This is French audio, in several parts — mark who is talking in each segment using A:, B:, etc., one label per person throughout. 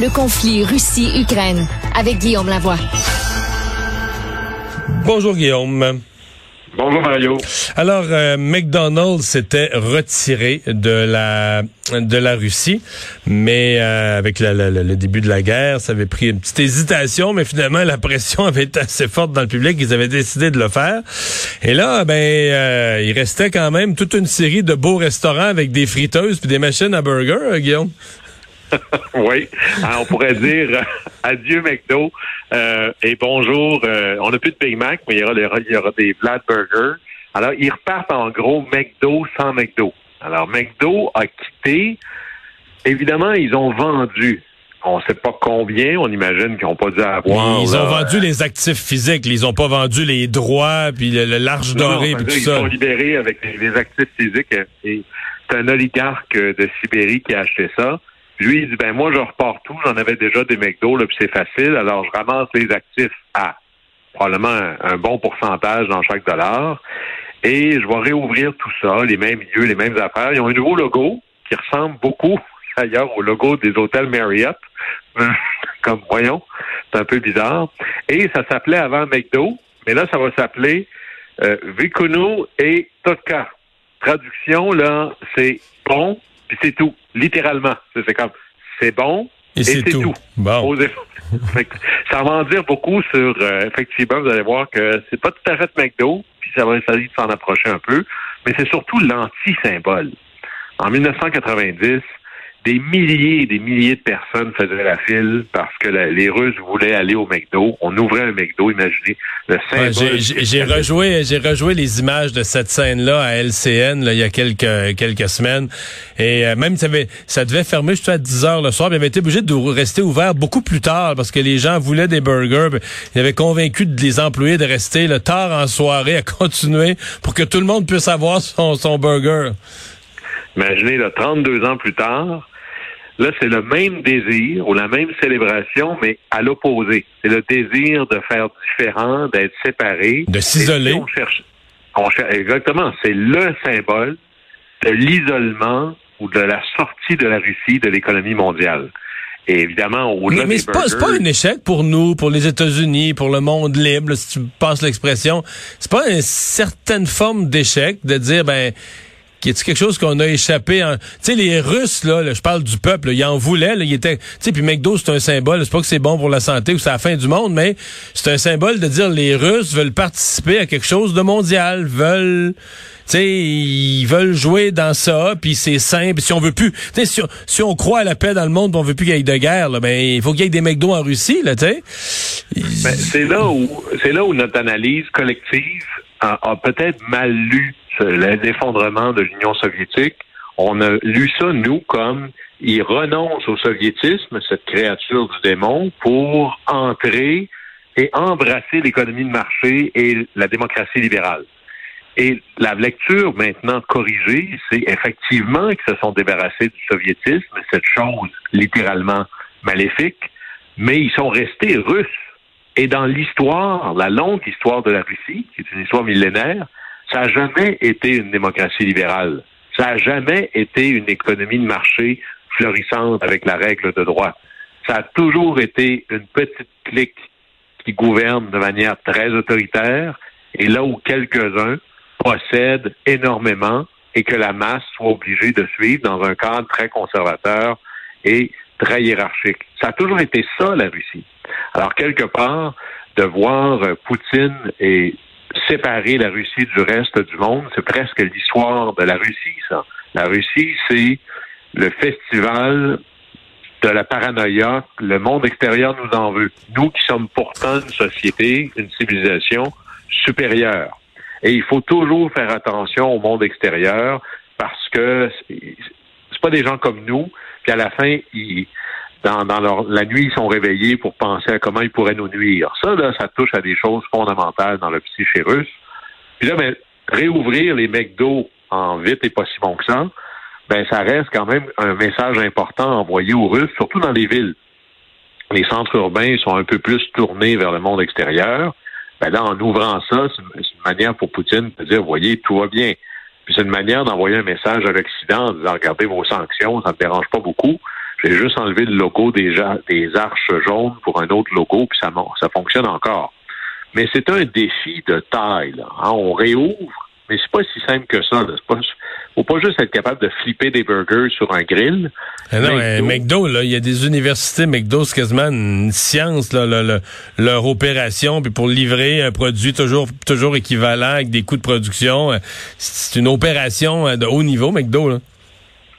A: le conflit Russie-Ukraine avec Guillaume Lavoie.
B: Bonjour Guillaume.
C: Bonjour Mario.
B: Alors, euh, McDonald's s'était retiré de la de la Russie, mais euh, avec le début de la guerre, ça avait pris une petite hésitation, mais finalement la pression avait été assez forte dans le public, ils avaient décidé de le faire. Et là, ben, euh, il restait quand même toute une série de beaux restaurants avec des friteuses puis des machines à burger, Guillaume.
C: oui, on pourrait dire adieu McDo euh, et bonjour. Euh, on n'a plus de Big Mac, mais il y aura, il y aura des Vlad Burger. Alors, ils repartent en gros McDo sans McDo. Alors, McDo a quitté. Évidemment, ils ont vendu. On ne sait pas combien, on imagine qu'ils n'ont pas dû avoir.
B: Ils ont vendu les actifs physiques, ils n'ont pas vendu les droits, puis le, large doré, puis tout
C: ça. Ils sont libérés avec les, actifs physiques. c'est un oligarque de Sibérie qui a acheté ça. Lui, il dit, ben moi, je repars tout, j'en avais déjà des McDo, là, puis c'est facile, alors je ramasse les actifs à probablement un, bon pourcentage dans chaque dollar, et je vais réouvrir tout ça, les mêmes lieux, les mêmes affaires. Ils ont un nouveau logo qui ressemble beaucoup, d'ailleurs, au logo des hôtels Marriott, comme, voyons, c'est un peu bizarre. Et ça s'appelait avant McDo, mais là, ça va s'appeler euh, et Totka. Traduction, là, c'est bon, puis c'est tout, littéralement. C'est comme, c'est bon, et, c'est tout. Bon. ça va en dire beaucoup sur, euh, effectivement, vous allez voir que c'est pas tout à fait McDo, puis ça va essayer de s'en approcher un peu, mais c'est surtout l'anti-symbole. En 1990, des milliers et des milliers de personnes faisaient la file parce que les Russes voulaient aller au McDo. On ouvrait un McDo, imaginez le symbole.
B: j'ai rejoué, j'ai rejoué les images de cette scène-là à LCN il y a quelques quelques semaines et euh, même ça, avait, ça devait fermer juste à 10 heures le soir, mais il avait été obligé de rester ouvert beaucoup plus tard parce que les gens voulaient des burgers. Il avait convaincu les employés de rester le tard en soirée à continuer pour que tout le monde puisse avoir son, son burger.
C: Imaginez, là, 32 ans plus tard, Là, c'est le même désir ou la même célébration, mais à l'opposé. C'est le désir de faire différent, d'être séparé.
B: De s'isoler.
C: on cherche, on cherche, exactement. C'est le symbole de l'isolement ou de la sortie de la Russie de l'économie mondiale. Et évidemment, au
B: Mais, mais c'est pas, pas un échec pour nous, pour les États-Unis, pour le monde libre, si tu passes l'expression. C'est pas une certaine forme d'échec de dire, ben, y a quelque chose qu'on a échappé Tu sais, les Russes, là, je parle du peuple, ils en voulaient, là, ils étaient... Tu sais, puis McDo, c'est un symbole, c'est pas que c'est bon pour la santé ou c'est la fin du monde, mais c'est un symbole de dire les Russes veulent participer à quelque chose de mondial, veulent... Tu sais, ils veulent jouer dans ça, puis c'est simple. Si on veut plus, tu sais, si, on croit à la paix dans le monde, on veut plus qu'il y ait de guerre, là, ben il faut qu'il y ait des McDo en Russie, là, tu sais.
C: Ben, c'est là où c'est là où notre analyse collective a peut-être mal lu l'effondrement de l'Union soviétique, on a lu ça, nous, comme il renonce au soviétisme, cette créature du démon, pour entrer et embrasser l'économie de marché et la démocratie libérale. Et la lecture maintenant corrigée, c'est effectivement qu'ils se sont débarrassés du soviétisme, cette chose littéralement maléfique, mais ils sont restés russes. Et dans l'histoire, la longue histoire de la Russie, qui est une histoire millénaire, ça n'a jamais été une démocratie libérale. Ça n'a jamais été une économie de marché florissante avec la règle de droit. Ça a toujours été une petite clique qui gouverne de manière très autoritaire et là où quelques-uns possèdent énormément et que la masse soit obligée de suivre dans un cadre très conservateur et très hiérarchique. Ça a toujours été ça, la Russie. Alors, quelque part, de voir Poutine et séparer la Russie du reste du monde. C'est presque l'histoire de la Russie, ça. La Russie, c'est le festival de la paranoïa. Le monde extérieur nous en veut. Nous qui sommes pourtant une société, une civilisation supérieure. Et il faut toujours faire attention au monde extérieur parce que c'est pas des gens comme nous. Puis à la fin, ils, dans, leur, la nuit, ils sont réveillés pour penser à comment ils pourraient nous nuire. Ça, là, ça touche à des choses fondamentales dans le psyché russe. Puis là, ben, réouvrir les McDo en vite et pas si bon que ça, ben, ça reste quand même un message important envoyé aux Russes, surtout dans les villes. Les centres urbains sont un peu plus tournés vers le monde extérieur. Ben là, en ouvrant ça, c'est une, manière pour Poutine de dire, voyez, tout va bien. Puis c'est une manière d'envoyer un message à l'Occident en disant, regardez vos sanctions, ça ne dérange pas beaucoup. J'ai juste enlevé le logo des, des arches jaunes pour un autre logo, puis ça, ça fonctionne encore. Mais c'est un défi de taille. Là. Hein. On réouvre, mais c'est pas si simple que ça. Il Pas, faut pas juste être capable de flipper des burgers sur un grill.
B: Ah non, McDo, là, il y a des universités McDo, c'est quasiment une science, là, leur opération, puis pour livrer un produit toujours, toujours équivalent avec des coûts de production, euh, c'est une opération euh, de haut niveau, McDo. Là.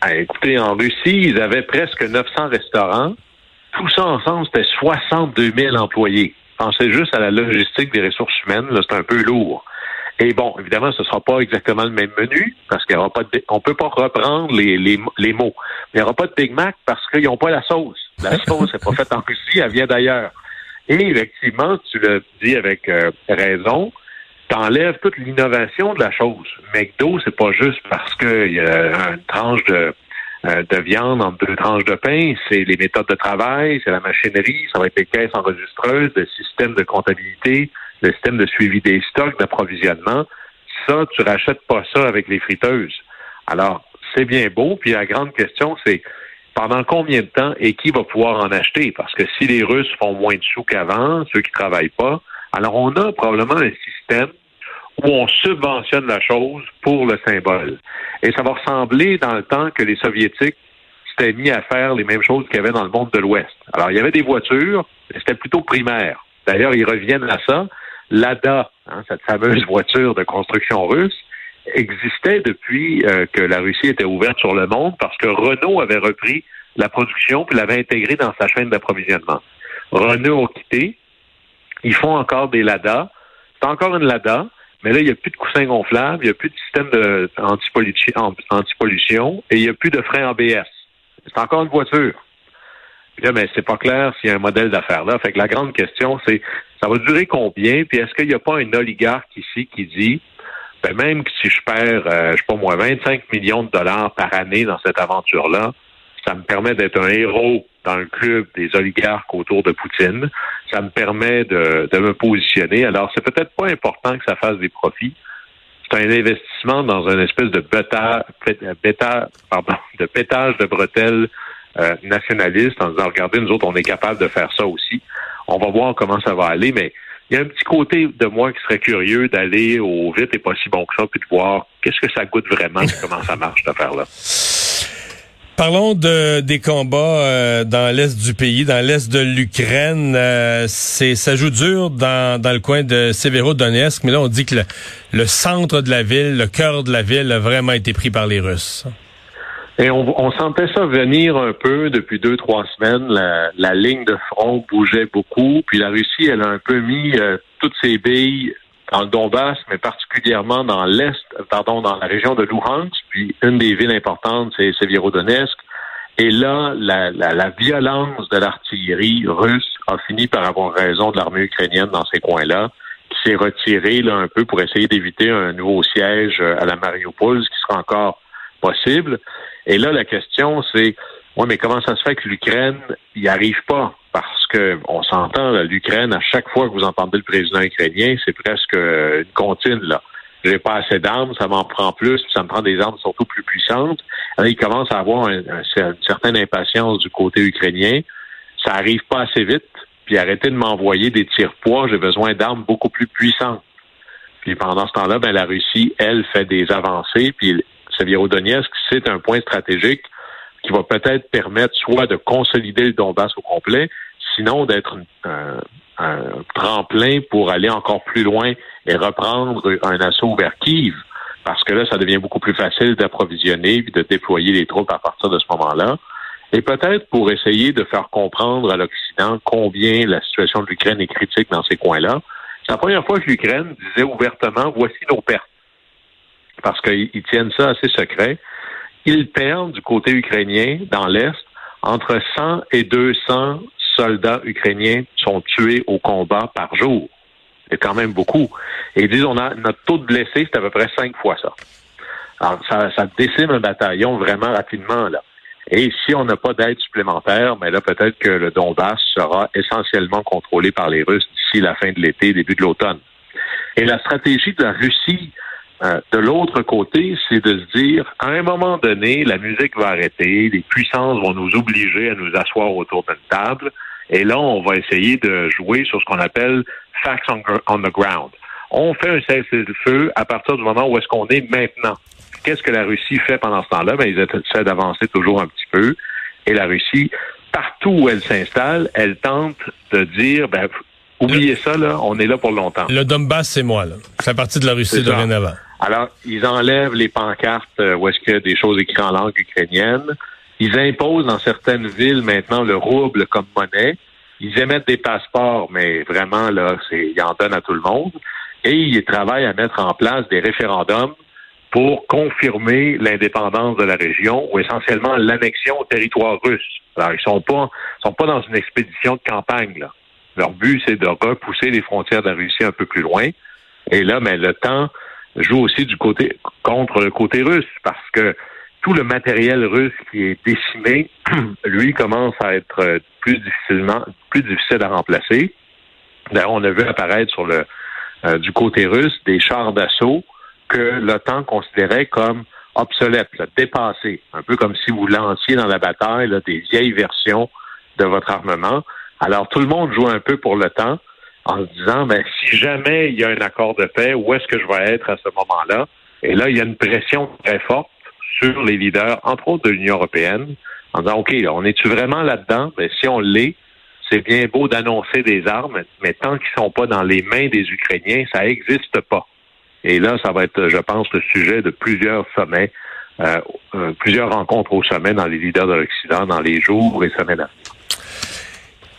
C: Ah, écoutez, en Russie, ils avaient presque 900 restaurants. Tout ça ensemble, c'était 62 000 employés. Pensez juste à la logistique des ressources humaines, c'est un peu lourd. Et bon, évidemment, ce ne sera pas exactement le même menu parce qu'il y aura pas de, on peut pas reprendre les, les, les mots. Mais il n'y aura pas de Big Mac parce qu'ils n'ont pas la sauce. La sauce n'est pas faite en Russie, elle vient d'ailleurs. Et effectivement, tu le dis avec euh, raison, t'enlèves toute l'innovation de la chose. McDo, c'est pas juste parce qu'il y a une tranche de, euh, de viande entre deux tranches de pain, c'est les méthodes de travail, c'est la machinerie, ça va être les caisses enregistreuses, le système de comptabilité, le système de suivi des stocks, d'approvisionnement. Ça, tu rachètes pas ça avec les friteuses. Alors, c'est bien beau, puis la grande question, c'est pendant combien de temps et qui va pouvoir en acheter? Parce que si les Russes font moins de sous qu'avant, ceux qui travaillent pas, alors on a probablement un système où on subventionne la chose pour le symbole. Et ça va ressembler dans le temps que les Soviétiques s'étaient mis à faire les mêmes choses qu'il y avait dans le monde de l'Ouest. Alors, il y avait des voitures, mais c'était plutôt primaire. D'ailleurs, ils reviennent à ça. L'ADA, hein, cette fameuse voiture de construction russe, existait depuis euh, que la Russie était ouverte sur le monde parce que Renault avait repris la production puis l'avait intégrée dans sa chaîne d'approvisionnement. Renault a quitté. Ils font encore des Lada. C'est encore une Lada, mais là, il n'y a plus de coussins gonflables, il n'y a plus de système de anti-pollution et il n'y a plus de frein ABS. C'est encore une voiture. Puis là, ben, c'est pas clair s'il y a un modèle d'affaires là. Fait que la grande question, c'est ça va durer combien? Puis est-ce qu'il n'y a pas un oligarque ici qui dit ben même si je perds, euh, je sais pas moi, 25 millions de dollars par année dans cette aventure-là, ça me permet d'être un héros dans le club des oligarques autour de Poutine. Ça me permet de, de me positionner. Alors, c'est peut-être pas important que ça fasse des profits. C'est un investissement dans une espèce de bêta, bêta, pardon, de pétage de bretelles euh, nationaliste en disant regardez, nous autres, on est capable de faire ça aussi. On va voir comment ça va aller, mais il y a un petit côté de moi qui serait curieux d'aller au vite et pas si bon que ça, puis de voir qu'est-ce que ça goûte vraiment, et comment ça marche cette affaire-là.
B: Parlons de, des combats euh, dans l'est du pays, dans l'est de l'Ukraine. Euh, c'est ça joue dur dans, dans le coin de Severodonetsk, mais là on dit que le, le, centre de la ville, le cœur de la ville a vraiment été pris par les Russes.
C: Et on, on, sentait ça venir un peu depuis deux, trois semaines. La, la, ligne de front bougeait beaucoup. Puis la Russie, elle a un peu mis euh, toutes ses billes dans le Donbass, mais particulièrement dans l'Est, pardon, dans la région de Luhansk. Puis une des villes importantes, c'est Severodonetsk. Et là, la, la, la violence de l'artillerie russe a fini par avoir raison de l'armée ukrainienne dans ces coins-là, qui s'est retirée là un peu pour essayer d'éviter un nouveau siège euh, à la Mariupol, ce qui sera encore possible. Et là, la question, c'est, ouais, mais comment ça se fait que l'Ukraine n'y arrive pas? Parce que on s'entend, l'Ukraine, à chaque fois que vous entendez le président ukrainien, c'est presque une comptine, là. J'ai pas assez d'armes, ça m'en prend plus, ça me prend des armes surtout plus puissantes. Alors, il commence à avoir une certaine impatience du côté ukrainien. Ça arrive pas assez vite. Puis arrêtez de m'envoyer des tirs-poids, j'ai besoin d'armes beaucoup plus puissantes. Puis pendant ce temps-là, ben, la Russie, elle, fait des avancées, puis Severodonetsk, c'est un point stratégique qui va peut-être permettre soit de consolider le Donbass au complet, sinon d'être un, tremplin pour aller encore plus loin et reprendre un assaut vers Kiev, parce que là, ça devient beaucoup plus facile d'approvisionner et de déployer les troupes à partir de ce moment-là. Et peut-être pour essayer de faire comprendre à l'Occident combien la situation de l'Ukraine est critique dans ces coins-là. C'est la première fois que l'Ukraine disait ouvertement, voici nos pertes parce qu'ils tiennent ça assez secret. Ils perdent du côté ukrainien, dans l'Est, entre 100 et 200 soldats ukrainiens sont tués au combat par jour. C'est quand même beaucoup. Et ils disent, notre taux de blessés, c'est à peu près cinq fois ça. Alors, ça, ça décime un bataillon vraiment rapidement, là. Et si on n'a pas d'aide supplémentaire, mais là, peut-être que le Donbass sera essentiellement contrôlé par les Russes d'ici la fin de l'été, début de l'automne. Et la stratégie de la Russie Euh, de l'autre côté, c'est de se dire, à un moment donné, la musique va arrêter, les puissances vont nous obliger à nous asseoir autour d'une table, et là, on va essayer de jouer sur ce qu'on appelle facts on, the ground. On fait un cessez-le-feu à partir du moment où est-ce qu'on est maintenant. Qu'est-ce que la Russie fait pendant ce temps-là? Ben, ils essaient d'avancer toujours un petit peu. Et la Russie, partout où elle s'installe, elle tente de dire, ben, oubliez ça, là, on est là pour longtemps.
B: Le Donbass, c'est moi, là. C'est partie de la Russie dorénavant.
C: Alors, ils enlèvent les pancartes euh, où est-ce qu'il y a des choses écrites en langue ukrainienne. Ils imposent dans certaines villes maintenant le rouble comme monnaie. Ils émettent des passeports, mais vraiment, là, c'est, ils en donnent à tout le monde. Et ils travaillent à mettre en place des référendums pour confirmer l'indépendance de la région ou essentiellement l'annexion au territoire russe. Alors, ils sont pas, sont pas dans une expédition de campagne, là. Leur but, c'est de repousser les frontières de la Russie un peu plus loin. Et là, mais le temps joue aussi du côté contre le côté russe parce que tout le matériel russe qui est décimé, lui, commence à être euh, plus difficilement, plus difficile à remplacer. D'ailleurs, on a vu apparaître sur le euh, du côté russe des chars d'assaut que l'OTAN considérait comme obsolètes, dépassés, un peu comme si vous lanciez dans la bataille des vieilles versions de votre armement. Alors tout le monde joue un peu pour l'OTAN en se disant, mais ben, si jamais il y a un accord de paix, où est-ce que je vais être à ce moment-là? Et là, il y a une pression très forte sur les leaders, entre autres de l'Union européenne, en disant, OK, on est-tu vraiment là-dedans? Mais ben, si on l'est, c'est bien beau d'annoncer des armes, mais tant qu'ils ne sont pas dans les mains des Ukrainiens, ça n'existe pas. Et là, ça va être, je pense, le sujet de plusieurs sommets, euh, euh, plusieurs rencontres au sommet dans les leaders de l'Occident dans les jours et semaines à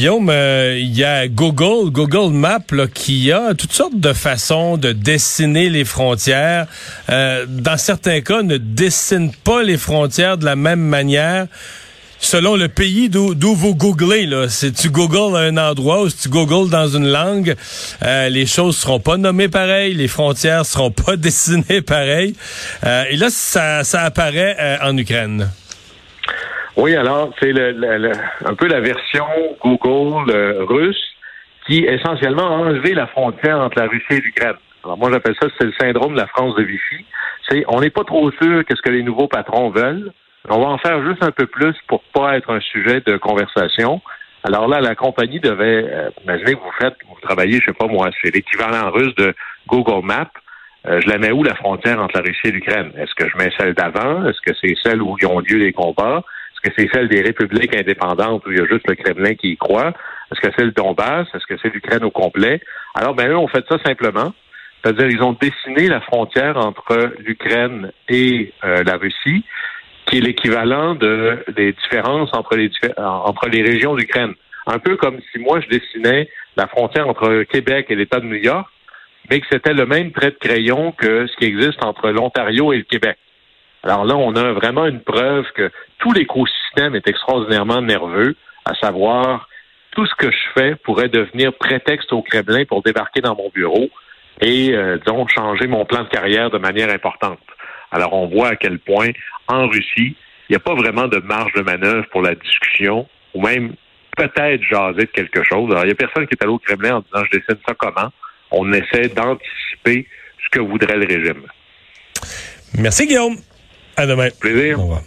B: Guillaume, euh, il y a Google, Google Maps, qui a toutes sortes de façons de dessiner les frontières. Euh, dans certains cas, ne dessine pas les frontières de la même manière selon le pays d'où vous googlez. Là. Si tu googles à un endroit ou si tu googles dans une langue, euh, les choses seront pas nommées pareil, les frontières seront pas dessinées pareil. et là, ça, ça apparaît en Ukraine.
C: Oui, alors c'est le, un peu la version Google euh, russe qui essentiellement a enlevé la frontière entre la Russie et l'Ukraine. Alors moi j'appelle ça c'est le syndrome de la France de Vichy. C'est on n'est pas trop sûr qu'est-ce que les nouveaux patrons veulent. On va en faire juste un peu plus pour pas être un sujet de conversation. Alors là, la compagnie devait, euh, imaginez que vous faites, vous travaillez, je sais pas moi, c'est l'équivalent russe de Google Maps. Euh, je la mets où la frontière entre la Russie et l'Ukraine? Est-ce que je mets celle d'avant? Est-ce que c'est celle où ils ont lieu les combats? Est-ce que c'est celle des républiques indépendantes où il y a juste le Kremlin qui y croit? Est-ce que c'est le Donbass? Est-ce que c'est l'Ukraine au complet? Alors, ben, eux ont fait ça simplement. C'est-à-dire, ils ont dessiné la frontière entre l'Ukraine et euh, la Russie, qui est l'équivalent de, des différences entre les, entre les régions d'Ukraine. Un peu comme si moi, je dessinais la frontière entre Québec et l'État de New York, mais que c'était le même trait de crayon que ce qui existe entre l'Ontario et le Québec. Alors là, on a vraiment une preuve que tout l'écosystème est extraordinairement nerveux, à savoir tout ce que je fais pourrait devenir prétexte au Kremlin pour débarquer dans mon bureau et, euh, disons, changer mon plan de carrière de manière importante. Alors, on voit à quel point, en Russie, il n'y a pas vraiment de marge de manœuvre pour la discussion, ou même peut-être jaser de quelque chose. Alors, il n'y a personne qui est allé au Kremlin en disant, je dessine ça comment? On essaie d'anticiper ce que voudrait le régime.
B: Merci, Guillaume. À demain.
C: Plaisir. Au revoir.